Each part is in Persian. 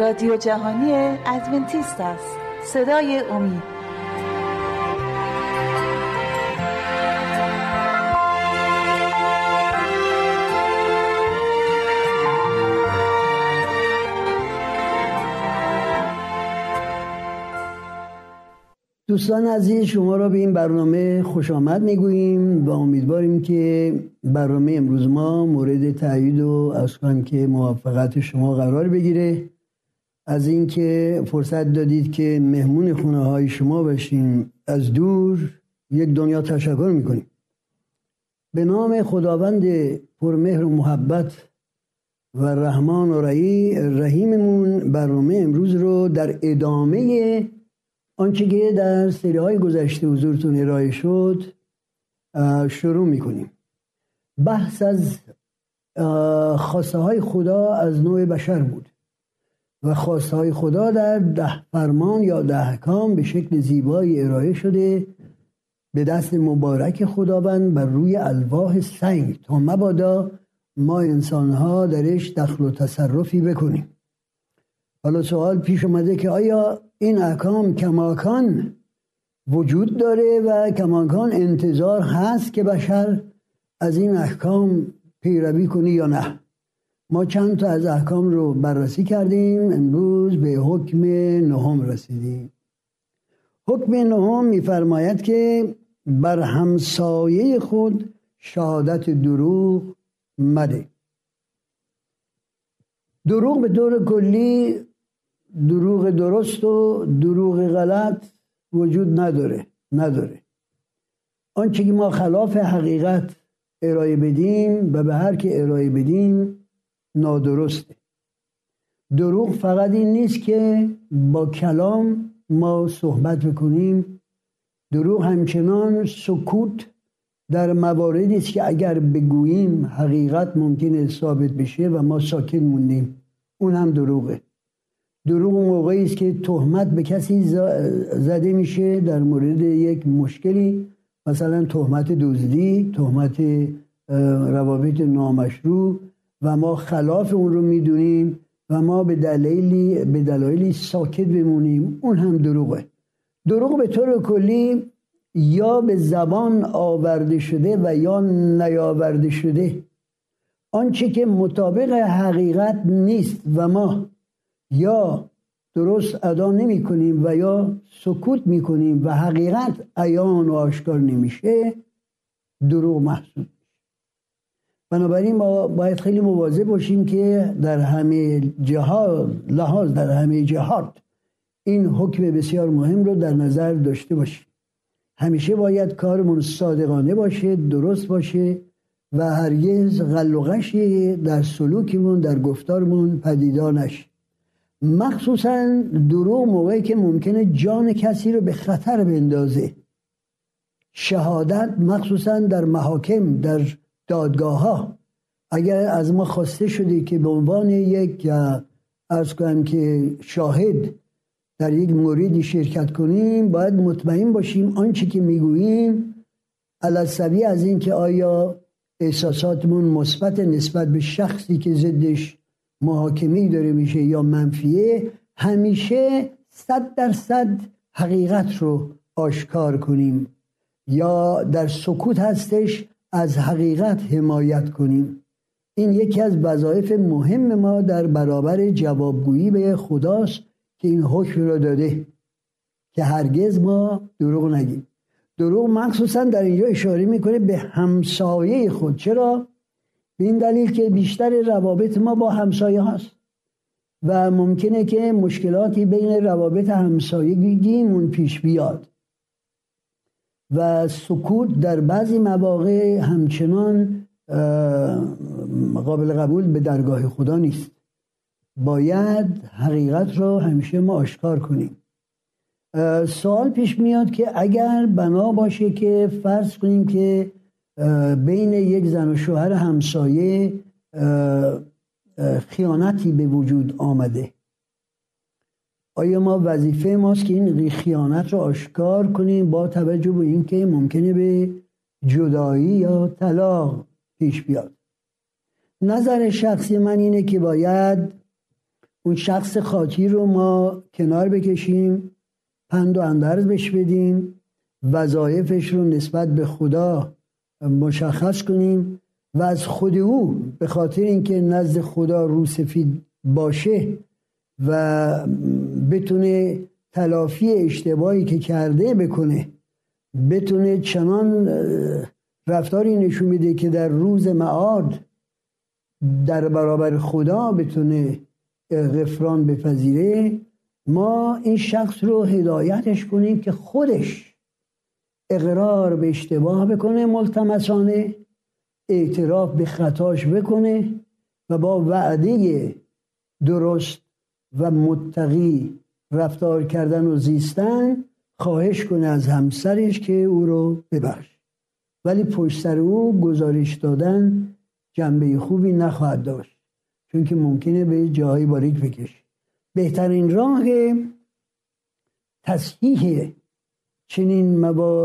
رادیو جهانی ادونتیست است. صدای امید. دوستان عزیز شما را به این برنامه خوش آمد می‌گوییم و امیدواریم که برنامه امروز ما مورد تایید و از که موفقت شما قرار بگیره. از اینکه فرصت دادید که مهمون خونه های شما بشیم از دور یک دنیا تشکر می‌کنیم. به نام خداوند پرمهر و محبت و رحمان و رحیممون برنامه امروز رو در ادامه آنچه که در سری های گذشته حضورتون ارائه شد شروع می‌کنیم. بحث از خواسته های خدا از نوع بشر بود. و خواسته های خدا در ده فرمان یا ده کام به شکل زیبایی ارائه شده به دست مبارک خداوند بر روی الواح سنگ تا مبادا ما انسان ها درش دخل و تصرفی بکنیم. حالا سوال پیش اومده که آیا این احکام کماکان وجود داره و کماکان انتظار هست که بشر از این احکام پیروی کنی یا نه؟ ما چند تا از احکام رو بررسی کردیم امروز به حکم نهم رسیدیم. حکم نهم میفرماید که بر همسایه خود شهادت دروغ مده. دروغ به طور کلی دروغ درست و دروغ غلط وجود نداره نداره. آنچه که ما خلاف حقیقت ارائه بدیم و به هر که ارائه بدیم نادرسته دروغ فقط این نیست که با کلام ما صحبت بکنیم. دروغ همچنان سکوت در مواردی است که اگر بگوییم حقیقت ممکنه ثابت بشه و ما ساکت موندیم. اون هم دروغه. دروغ موقعی است که تهمت به کسی زده میشه در مورد یک مشکلی مثلا تهمت دزدی تهمت روابط نامشروع و ما خلاف اون رو می‌دونیم و ما به دلیلی به دلایلی ساکت بمونیم. اون هم دروغه. دروغ به طور کلی یا به زبان آورده شده و یا نیاورده شده. آنچه که مطابق حقیقت نیست و ما یا درست ادا نمی کنیم و یا سکوت می کنیم و حقیقت عیان و آشکار نمیشه دروغ محسوب. بنابراین ما باید خیلی مواظب باشیم که در همه جهات لحاظ در همه جهات این حکم بسیار مهم رو در نظر داشته باشیم. همیشه باید کارمون صادقانه باشه درست باشه و هرگز غلقشی در سلوکمون در گفتارمون پدیدار نشه مخصوصا دروغ موقعی که ممکنه جان کسی رو به خطر بندازه. شهادت مخصوصا در محاکم در دادگاه ها اگر از ما خواسته شده که به عنوان یک ارز کنم که شاهد در یک موردی شرکت کنیم باید مطمئن باشیم آنچه که می‌گوییم علصبی از اینکه آیا احساساتمون مثبت نسبت به شخصی که ضدش محاکمه داره میشه یا منفیه همیشه صد درصد حقیقت رو آشکار کنیم. یا در سکوت هستش از حقیقت حمایت کنیم. این یکی از وظایف مهم ما در برابر جوابگویی به خداست که این حکم را داده که هرگز ما دروغ نگیم. دروغ مخصوصا در اینجا اشاره می‌کنه به همسایه خود. چرا؟ به این دلیل که بیشتر روابط ما با همسایه هاست و ممکنه که مشکلاتی بین روابط همسایگیمون پیش بیاد. و سکوت در بعضی مواقع همچنان قابل قبول به درگاه خدا نیست. باید حقیقت رو همیشه ما آشکار کنیم. سوال پیش میاد که اگر بنا باشه که فرض کنیم که بین یک زن و شوهر همسایه خیانتی به وجود آمده. آیا ما وظیفه ماست که این خیانت رو آشکار کنیم با توجه به اینکه ممکنه به جدایی یا طلاق پیش بیاد؟ نظر شخصی من اینه که باید اون شخص خاطی رو ما کنار بکشیم پند و اندرز بش بدیم وظایفش رو نسبت به خدا مشخص کنیم و از خود او به خاطر اینکه نزد خدا رو سفید باشه و بتونه تلافی اشتباهی که کرده بکنه بتونه چنان رفتاری نشون میده که در روز معاد در برابر خدا بتونه غفران بپذیره ما این شخص رو هدایتش کنیم که خودش اقرار به اشتباه بکنه ملتمسانه اعتراف به خطاش بکنه و با وعده درست و متقی رفتار کردن و زیستن خواهش کنه از همسرش که او رو ببخش. ولی پشت سر او گزارش دادن جنبه خوبی نخواهد داشت چون که ممکنه به جایی باریک بکشه. بهترین راه تصحیح چنین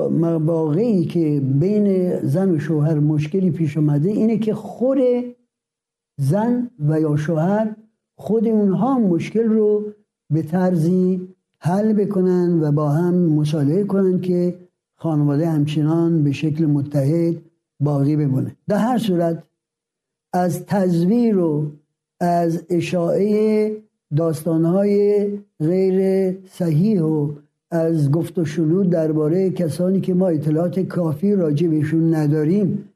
مواقعی که بین زن و شوهر مشکلی پیش آمده اینه که خود زن و یا شوهر خود اونها مشکل رو به طرزی حل بکنن و با هم مصالحه کنن که خانواده همچنان به شکل متحد باقی بمونه. در هر صورت از تزویر و از اشاعه داستانهای غیر صحیح و از گفت و شنود درباره کسانی که ما اطلاعات کافی راجع بهشون نداریم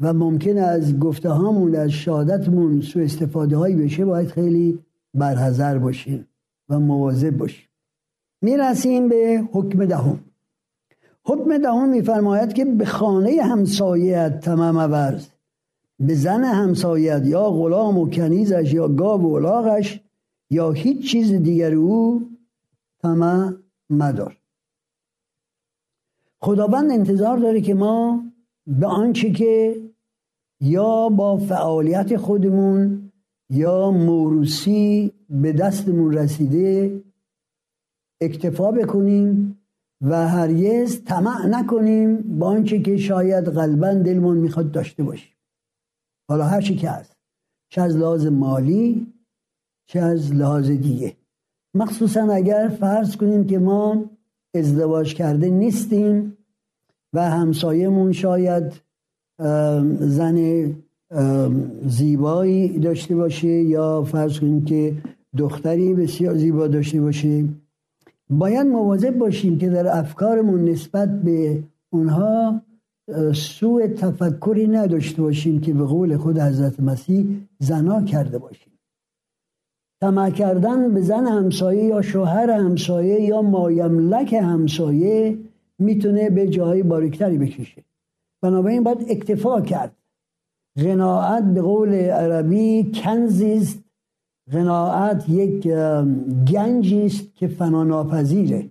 و ممکن از گفته هامون از شهادتمون سو استفاده هایی بشه باید خیلی برحضر باشیم و مواظب باشیم. می‌رسیم به حکم دهم. حکم دهم میفرماید که به خانه همسایت تمام ورز به زن همسایت یا غلام و کنیزش یا گاو و الاغش یا هیچ چیز دیگر او طمع مدار. خداوند انتظار داره که ما به آنچه که یا با فعالیت خودمون یا موروسی به دستمون رسیده اکتفا بکنیم و هرگز طمع نکنیم با آنچه که شاید قلبا دلمون می‌خواد داشته باشیم. حالا هر چی که هست چه از لحاظ مالی چه از لحاظ دیگه. مخصوصا اگر فرض کنیم که ما ازدواج کرده نیستیم و همسایمون شاید زن زیبایی داشته باشه یا فرض کنیم که دختری بسیار زیبا داشته باشه. باید مواظب باشیم که در افکارمون نسبت به اونها سوء تفکری نداشته باشیم که به قول خود حضرت مسیح زنا کرده باشیم. طمع کردن به زن همسایه یا شوهر همسایه یا مایملک همسایه می‌تونه به جای باریکتری بکشه. بنابراین باید اکتفا کرد. غناعت به قول عربی کنزی است. قناعت یک گنجی است که فنا ناپذیره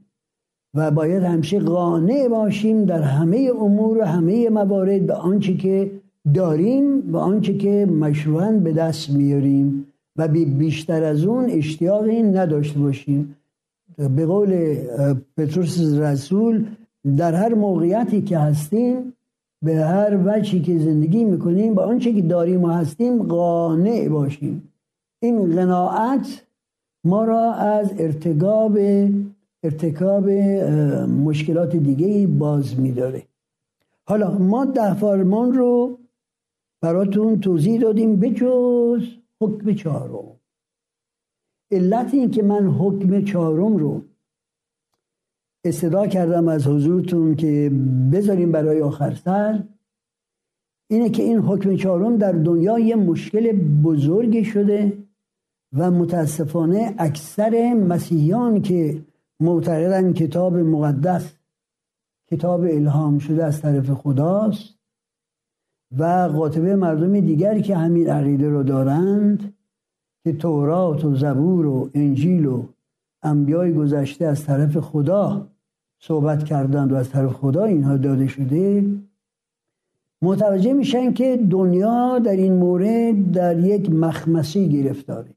و باید همیشه قانع باشیم در همه امور و همه موارد به آنچه که داریم به آنچه که مشروعا به دست میاریم و بیشتر از اون اشتیاقی نداشته باشیم. به قول پتروس رسول در هر موقعیتی که هستیم به هر وجهی که زندگی می‌کنیم به آنچه که داریم و هستیم قانع باشیم. این قناعت ما را از ارتکاب ارتکاب مشکلات دیگه باز میداره. حالا ما ده فرمان رو براتون توضیح دادیم بجز حکم چهارم. علت این که من حکم چهارم رو استدا کردم از حضورتون که بذاریم برای آخر سر. اینه که این حکم چهارم در دنیا یه مشکل بزرگی شده و متاسفانه اکثر مسیحیان که معتقدن کتاب مقدس کتاب الهام شده از طرف خداست و قاطبه مردم دیگری که همین عقیده رو دارند که تورات و زبور و انجیل و انبیای گذشته از طرف خدا صحبت کردند و از طرف خدا اینها داده شده متوجه میشن که دنیا در این مورد در یک مخمسی گرفتاره.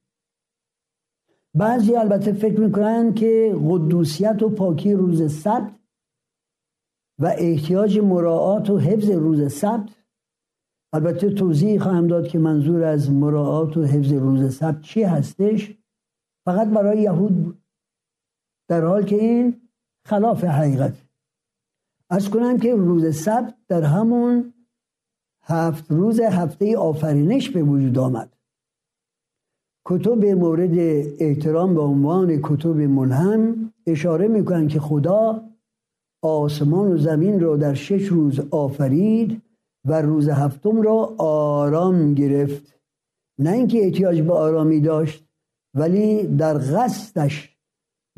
بعضی البته فکر می‌کنن که قدوسیت و پاکی روز سبت و احتیاج مراعات و حفظ روز سبت. البته توضیح خواهم داد که منظور از مراعات و حفظ روز سبت چی هستش؟ فقط برای یهود بود. در حال که این خلاف حقیقت. از کنم که روز سبت در همون هفت روز هفته آفرینش به وجود آمد. کتب مورد احترام به عنوان کتب ملهم اشاره می‌کنند که خدا آسمان و زمین را در شش روز آفرید و روز هفتم را آرام گرفت. نه اینکه احتیاج به آرامی داشت ولی در قصدش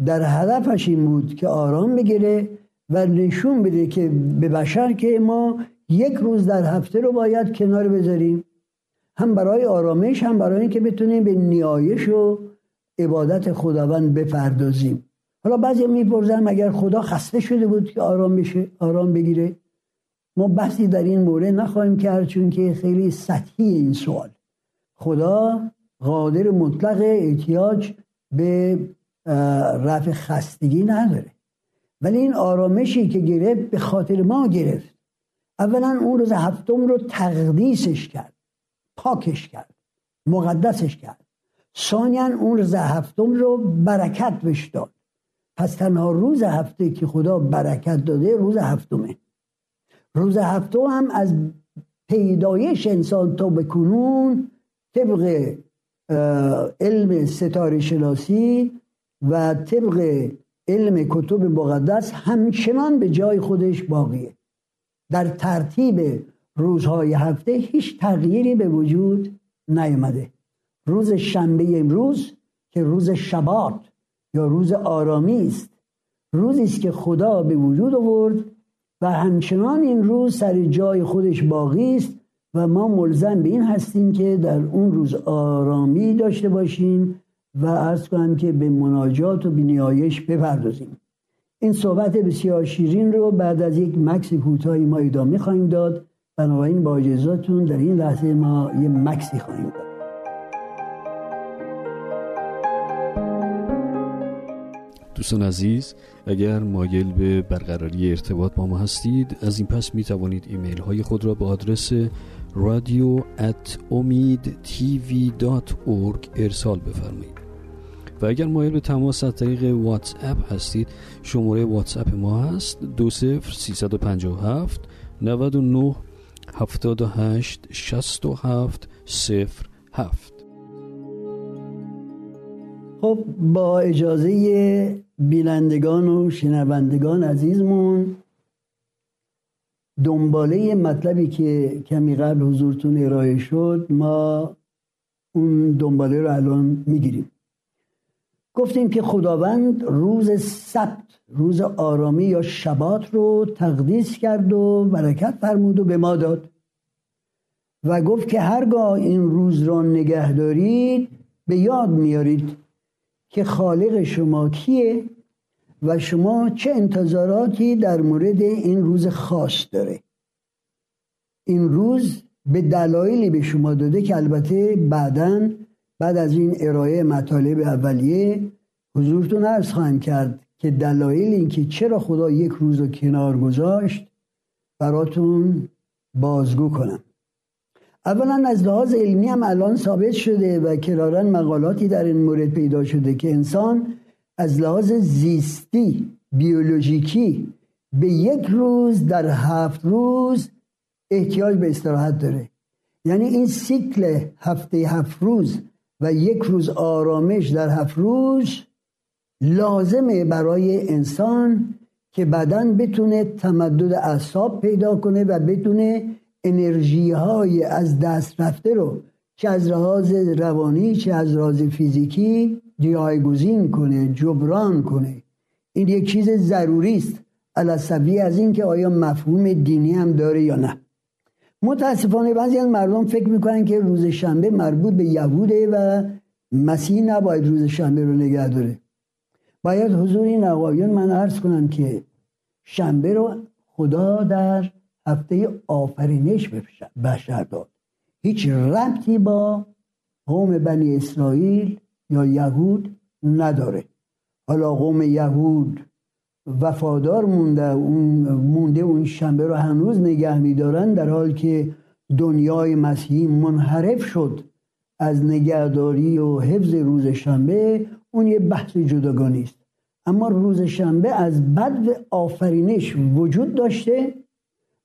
در هدفش این بود که آرام بگیره و نشون بده که به بشر که ما یک روز در هفته رو باید کنار بذاریم هم برای آرامش هم برای اینکه بتونیم به نیایش و عبادت خداوند بپردازیم. حالا بعضی می‌پرسن اگر خدا خسته شده بود که آرام بشه آرام بگیره؟ ما بحثی در این مورد نخواهیم کرد چون که خیلی سطحی این سوال. خدا قادر مطلق احتیاج به رفع خستگی نداره. ولی این آرامشی که گرفت به خاطر ما گرفت. اولا اون روز هفتم رو تقدیسش کرد پاکش کرد مقدسش کرد. ثانیا اون روز هفتم رو برکت بش داد. پس تنها روز هفته که خدا برکت داده روز هفتمه. روز هفتم هم از پیدایش انسان تا به کنون طبق علم ستاره شناسی و طبق علم کتب مقدس همچنان به جای خودش باقیه. در ترتیب روزهای هفته هیچ تغییری به وجود نیامده. روز شنبه امروز که روز شبات یا روز آرامی است. روزی است که خدا به وجود آورد و همچنان این روز سر جای خودش باقی است و ما ملزم به این هستیم که در اون روز آرامی داشته باشیم و ارز کنم که به مناجات و بینیایش بپردازیم. این صحبت بسیار شیرین رو بعد از یک مکس کوتاهی ما ادامه خواهیم داد. بنابراین با اجازهتون در این لحظه ما یه مکسی خواهیم داد. دوستان عزیز اگر مایل به برقراری ارتباط با ما هستید از این پس می توانید ایمیل های خود را به آدرس رادیو ارسال بفرمایید. اگر مایل به تماس از طریق واتس اپ هستید شماره واتس اپ ما هست دو سفر سیصد و پنجاه هفت نود و نه هفتاد و هشت شست و هفت سفر هفت. خب با اجازه بینندگان و شنوندگان عزیزمون دنباله مطلبی که کمی قبل حضورتون ارائه شد ما اون دنباله رو الان می‌گیریم. گفتیم که خداوند روز سبت روز آرامی یا شبات رو تقدیس کرد و برکت فرمود و به ما داد. و گفت که هرگاه این روز را نگه دارید به یاد میارید که خالق شما کیه و شما چه انتظاراتی در مورد این روز خاص داره. این روز به دلایلی به شما داده که البته بعدا بعد از این ارائه مطالب اولیه حضورتون عرض خواهم کرد که دلایل اینکه چرا خدا یک روز رو کنار گذاشت براتون بازگو کنم. اولا از لحاظ علمی هم الان ثابت شده و کرارن مقالاتی در این مورد پیدا شده که انسان از لحاظ زیستی بیولوژیکی به یک روز در هفت روز احتیاج به استراحت داره. یعنی این سیکل هفته هفت روز و یک روز آرامش در هفت روز لازمه برای انسان که بدن بتونه تمدد اعصاب پیدا کنه و بتونه انرژی های از دست رفته رو چه از لحاظ روانی چه از لحاظ فیزیکی جایگزین کنه جبران کنه. این یک چیز ضروری است. علصبی از اینکه آیا مفهوم دینی هم داره یا نه. متاسفانه بعضی از مردم فکر می‌کنن که روز شنبه مربوط به یهوده و مسیح نباید روز شنبه رو نگه داره. باید حضور این آقایون من عرض کنم که شنبه رو خدا در هفته آفرینش به بشر داد. هیچ ربطی با قوم بنی اسرائیل یا یهود نداره. حالا قوم یهود وفادار مونده اون مونده اون شنبه رو هنوز نگه میدارن در حال که دنیای مسیحی منحرف شد از نگهداری و حفظ روز شنبه اون یه بحث جداگانی است. اما روز شنبه از بد آفرینش وجود داشته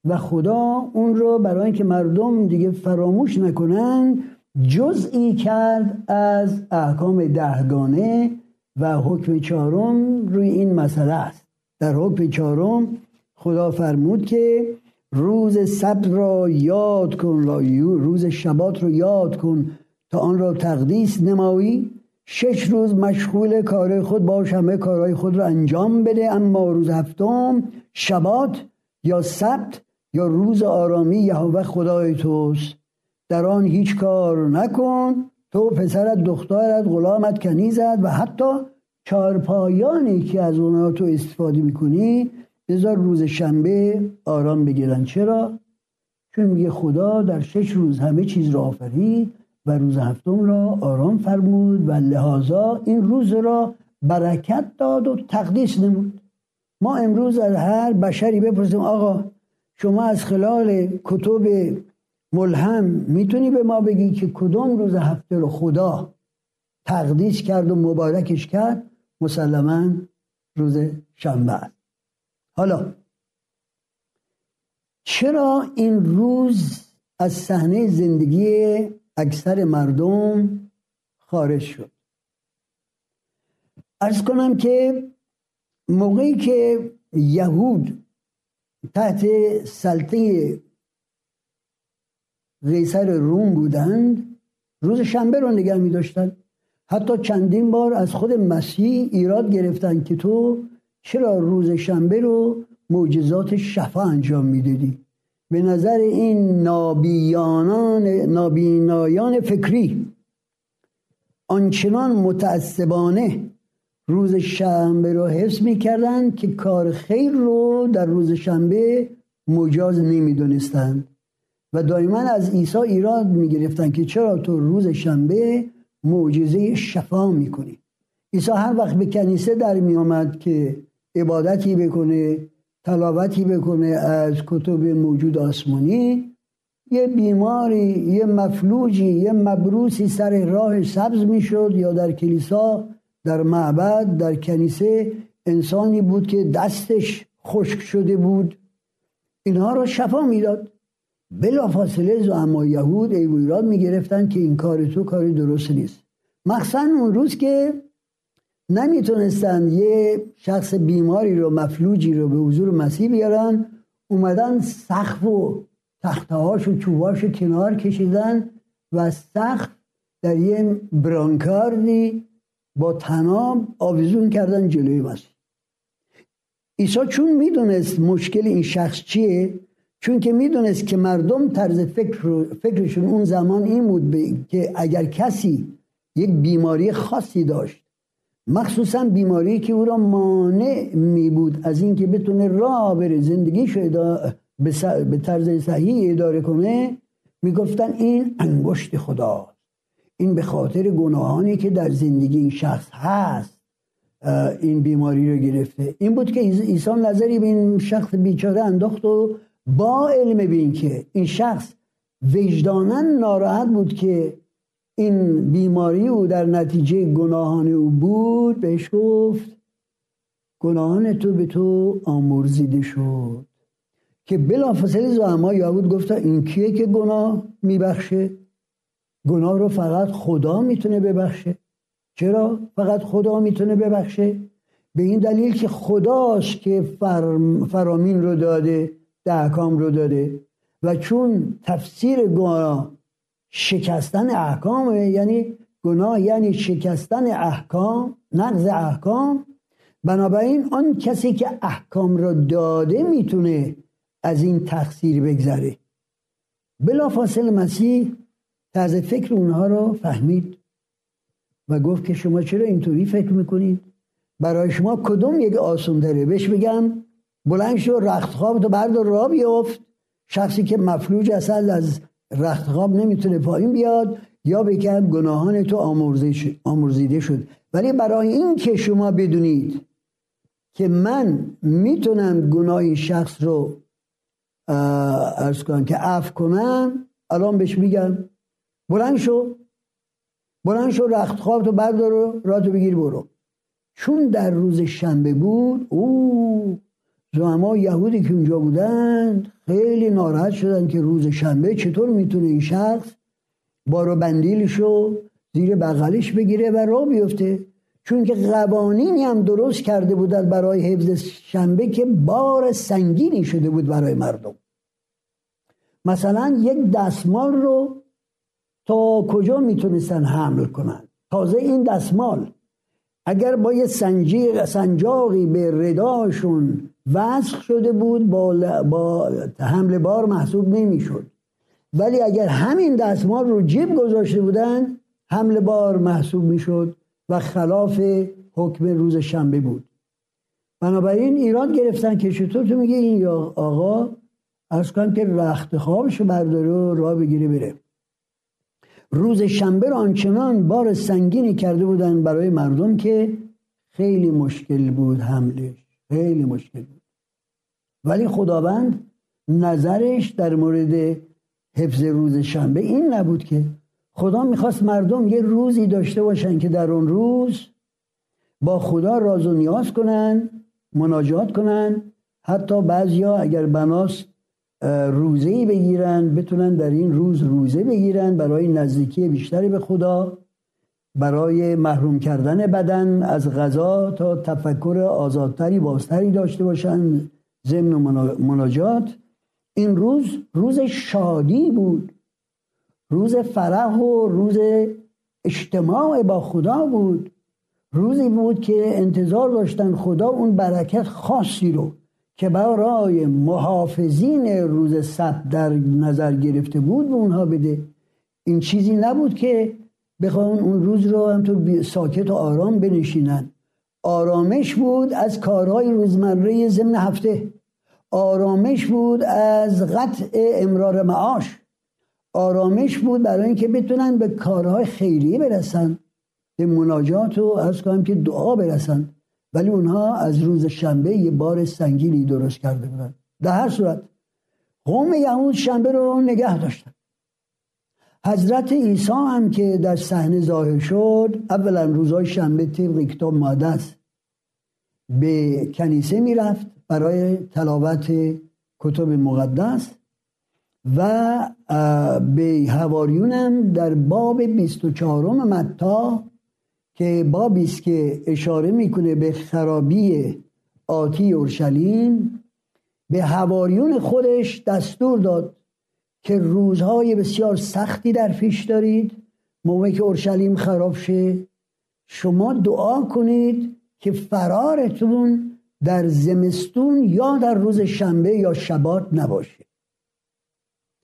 و خدا اون رو برای اینکه مردم دیگه فراموش نکنن جزئی کرد از احکام دهگانه و حکم چهارم روی این مسئله است. در حکم چهارم خدا فرمود که روز سبت را یاد کن روز شبات رو یاد کن تا آن را تقدیس نمایی. شش روز مشغول کار خود باش همه کارهای خود را انجام بده. اما روز هفتم شبات یا سبت یا روز آرامی یهوه خدای توست. در آن هیچ کار نکن. تو پسرت دخترت غلامت کنیزت و حتی چارپایانی که از اونها تو استفاده می‌کنی بذار روز شنبه آرام بگیرن. چرا؟ چون میگه خدا در شش روز همه چیز را آفرید و روز هفتم را آرام فرمود و لحاظا این روز را برکت داد و تقدیس نمود. ما امروز از هر بشری بپرسیم آقا شما از خلال کتب ملهم می‌تونی به ما بگی که کدوم روز هفته رو خدا تقدیس کرد و مبارکش کرد؟ مسلما روز شنبه. حالا چرا این روز از صحنه زندگی اکثر مردم خارج شد؟ ارز کنم که موقعی که یهود تحت سلطه قیصر روم بودند روز شنبه رو نگه می داشتن حتی چندین بار از خود مسیح ایراد گرفتن که تو چرا روز شنبه رو معجزات شفا انجام می‌دادی؟ به نظر این نابیانان نابینایان فکری آنچنان متعصبانه روز شنبه رو حفظ می‌کردند که کار خیر رو در روز شنبه مجاز نمی‌دونستند و دائما از عیسی ایراد می‌گرفتند که چرا تو روز شنبه معجزه شفا می‌کنی. عیسی هر وقت به کنیسه در میآمد که عبادتی بکنه تلاوتی بکنه از کتب موجود آسمانی یه بیماری یه مفلوجی یه مبروسی سر راه سبز می‌شد یا در کلیسا در معبد در کنیسه انسانی بود که دستش خشک شده بود. اینها را شفا می‌داد. بلا فاصله اما یهود ای ایراد می‌گرفتن که این کار تو کاری درست نیست. مخصوصا اون روز که نمی‌تونستن یه شخص بیماری رو مفلوجی رو به حضور مسیح بیارن اومدن سقف و تختهاش و چوباش کنار کشیدن و سقف در یه برانکاردی با تناب آویزون کردن جلوی مسیح. عیسی چون می‌دونست مشکل این شخص چیه چون که می‌دونست که مردم طرز فکر فکرشون اون زمان این بود که اگر کسی یک بیماری خاصی داشت مخصوصا بیماری که او را مانع می بود از اینکه بتونه راه بره زندگیش به طرز صحیح اداره کنه می‌گفتن این انگشت خدا. این به خاطر گناهانی که در زندگی این شخص هست این بیماری رو گرفته. این بود که عیسی نظری به این شخص بیچاره انداخت و با علم به که این شخص وجدانا ناراحت بود که این بیماری او در نتیجه گناهان او بود بهش گفت گناهان تو به تو آمرزیده شد. که بلافاصله زعما یهود گفت این کیه که گناه میبخشه؟ گناه رو فقط خدا می‌تونه ببخشه. چرا فقط خدا می‌تونه ببخشه؟ به این دلیل که خداست که فرامین رو داده. احکام رو داده و چون تفسیر گناه شکستن احکام یعنی گناه یعنی شکستن احکام نقض احکام بنابراین آن کسی که احکام را داده می‌تونه از این تقصیر بگذره. بلافاصله مسیح طرز فکر اونها را فهمید و گفت که شما چرا اینطوری فکر می‌کنید؟ برای شما کدوم یک آسون داره؟ بهش بگم بلند شو رختخواب تو بردار را بیافت. شخصی که مفلوج اصل از رختخواب نمی‌تونه پایین بیاد یا بگم گناهان تو آمرزیده شد. ولی برای این که شما بدونید که من می‌تونم گناه این شخص رو ارز کنم که عفو کنم الان بهش میگم. بلند شو. بلند شو رخت خواب تو بردار و راتو بگیر برو. چون در روز شنبه بود او زعما یهودی که اونجا بودند خیلی ناراحت شدن که روز شنبه چطور می‌تونه این شخص بارو بندیلشو زیر بغلش بگیره و راه بیفته؟ چون که قوانینی هم درست کرده بودند برای حفظ شنبه که بار سنگینی شده بود برای مردم. مثلا یک دستمال رو تا کجا می‌تونستن حمل کنن؟ تازه این دستمال اگر با یه سنجاقی به رداشون وصل شده بود با, با حمل بار محسوب نمی‌شد. ولی اگر همین دستمال رو جیب گذاشته بودن حمل بار محسوب می‌شد و خلاف حکم روز شنبه بود. بنابراین ایراد گرفتن که چطور تو میگه این یا آقا؟ از کنم که رخت خوابشو برداره و راه بگیره بره. روز شنبه رو آنچنان بار سنگینی کرده بودن برای مردم که خیلی مشکل بود حملش. خیلی مشکل بود. ولی خداوند نظرش در مورد حفظ روز شنبه این نبود که خدا می‌خواست مردم یه روزی داشته باشن که در اون روز با خدا راز و نیاز کنن مناجات کنن. حتی بعضیا اگر بناست روزه بگیرن بتونن در این روز روزه بگیرن برای نزدیکی بیشتری به خدا برای محروم کردن بدن از غذا تا تفکر آزادتری بازتری داشته باشن. ضمن مناجات این روز روز شادی بود. روز فرح و روز اجتماع با خدا بود. روزی بود که انتظار داشتن خدا اون برکت خاصی رو که برای محافظین روز سبت در نظر گرفته بود به اونها بده. این چیزی نبود که بخوان اون روز رو همطور ساکت و آرام بنشینن. آرامش بود از کارهای روزمره ضمن هفته. آرامش بود از قطع امرار معاش. آرامش بود برای اینکه بتونن به کارهای خیریه برسن به مناجات و از کنم که دعا برسن. ولی اونها از روز شنبه یه بار سنگینی درست کرده بودن. در هر صورت قوم یهود شنبه رو نگه داشتن. حضرت عیسی هم که در صحنه ظاهر شد اولا روزای شنبه طبق کتاب مادس به کنیسه می‌رفت برای تلاوت کتب مقدس و به هواریونم در باب 24 متا که بابی است که اشاره می‌کنه به خرابی آتی اورشلیم به هواریون خودش دستور داد که روزهای بسیار سختی در پیش دارید. موقعی که اورشلیم خراب شه شما دعا کنید که فرارتون در زمستون یا در روز شنبه یا شبات نباشه.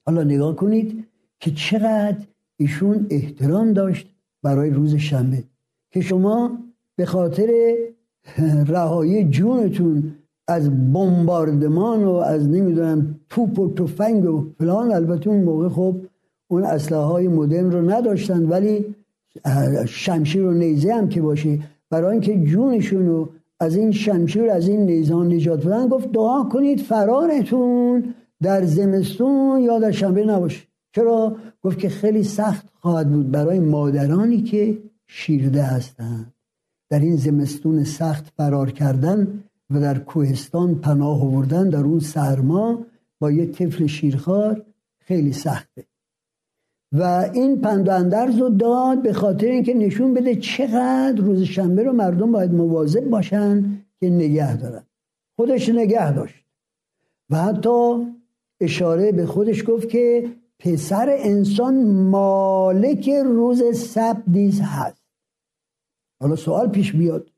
حالا نگاه کنید که چقدر ایشون احترام داشت برای روز شنبه که شما به خاطر رهایی جونتون از بمباردمان و از نمی‌دونم توپ و تفنگ و فلان. البته اون موقع خب اون اسلحه های مدرن رو نداشتن ولی شمشیر و نیزه هم که باشه. برای اینکه جونشون رو از این شمشیر از این نیزان نجات بدن گفت دعا کنید فرارتون در زمستون یا در شنبه نباشه. چرا؟ گفت که خیلی سخت خواهد بود برای مادرانی که شیرده هستند. در این زمستون سخت فرار کردن و در کوهستان پناه آوردن در اون سرما با یه طفل شیرخوار خیلی سخته. و این پند و اندرز رو داد به خاطر اینکه نشون بده چقدر روز شنبه رو مردم باید مواظب باشن که نگه دارن. خودش نگه داشت. و حتی اشاره به خودش گفت که پسر انسان مالک روز سبت نیز هست. حالا سوال پیش بیاد.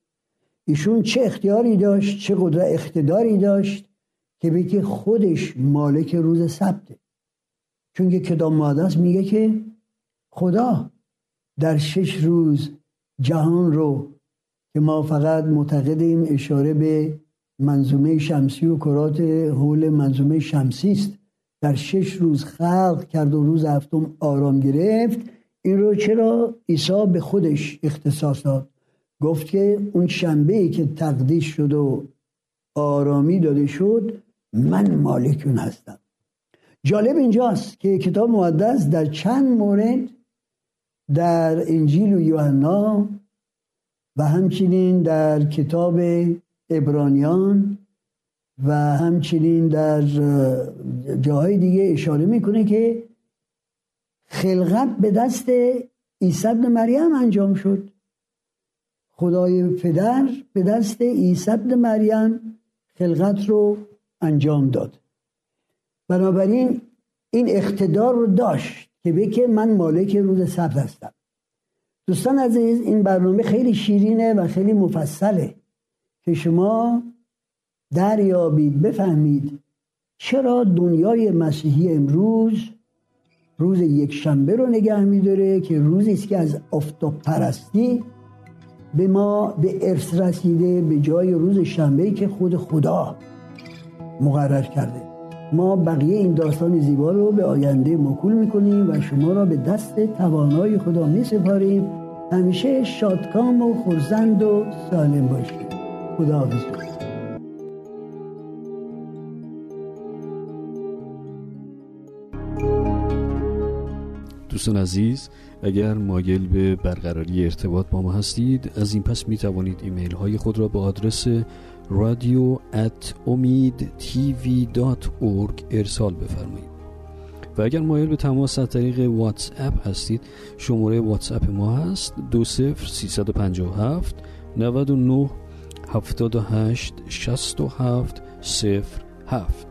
ایشون چه اختیاری داشت چه قدرت اقتداری داشت که بگه خودش مالک روز سبته. چون که کتاب مقدس میگه که خدا در شش روز جهان رو که ما فقط معتقدیم اشاره به منظومه شمسی و کرات حول منظومه شمسی است. در شش روز خلق کرد و روز هفتم آرام گرفت. این رو چرا عیسی به خودش اختصاص داد؟ گفت که اون شنبه ای که تقدیس شد و آرامی داده شد من مالک اون هستم. جالب اینجاست که کتاب مقدس در چند مورد در انجیل و یوحنا و همچنین در کتاب ابرانیان و همچنین در جاهای دیگه اشاره می‌کنه که خلقت به دست عیسی ابن مریم انجام شد. خدای پدر به دست عیسی مریم خلقت رو انجام داد. بنابراین این اقتدار رو داشت که بگه من مالک روز سبت هستم. دوستان عزیز این برنامه خیلی شیرینه و خیلی مفصله که شما دریابید بفهمید چرا دنیای مسیحی امروز روز یک شنبه رو نگه میداره که روزی است که از آفتاب پرستی به ما به ارث رسیده به جای روز شنبه که خود خدا مقرر کرده. ما بقیه این داستان زیبا رو به آینده مکول می‌کنیم و شما را به دست توانای خدا میسپاریم. همیشه شادکام و خورزند و سالم باشید. خدا حافظ دوستان عزیز اگر مایل به برقراری ارتباط با ما هستید از این پس می توانید ایمیل های خود را به آدرس رادیو ات امید تیوی دات ارسال بفرمایید. و اگر مایل به تماس از طریق واتس اپ هستید شماره واتس اپ ما هست 20357 99 78 67 07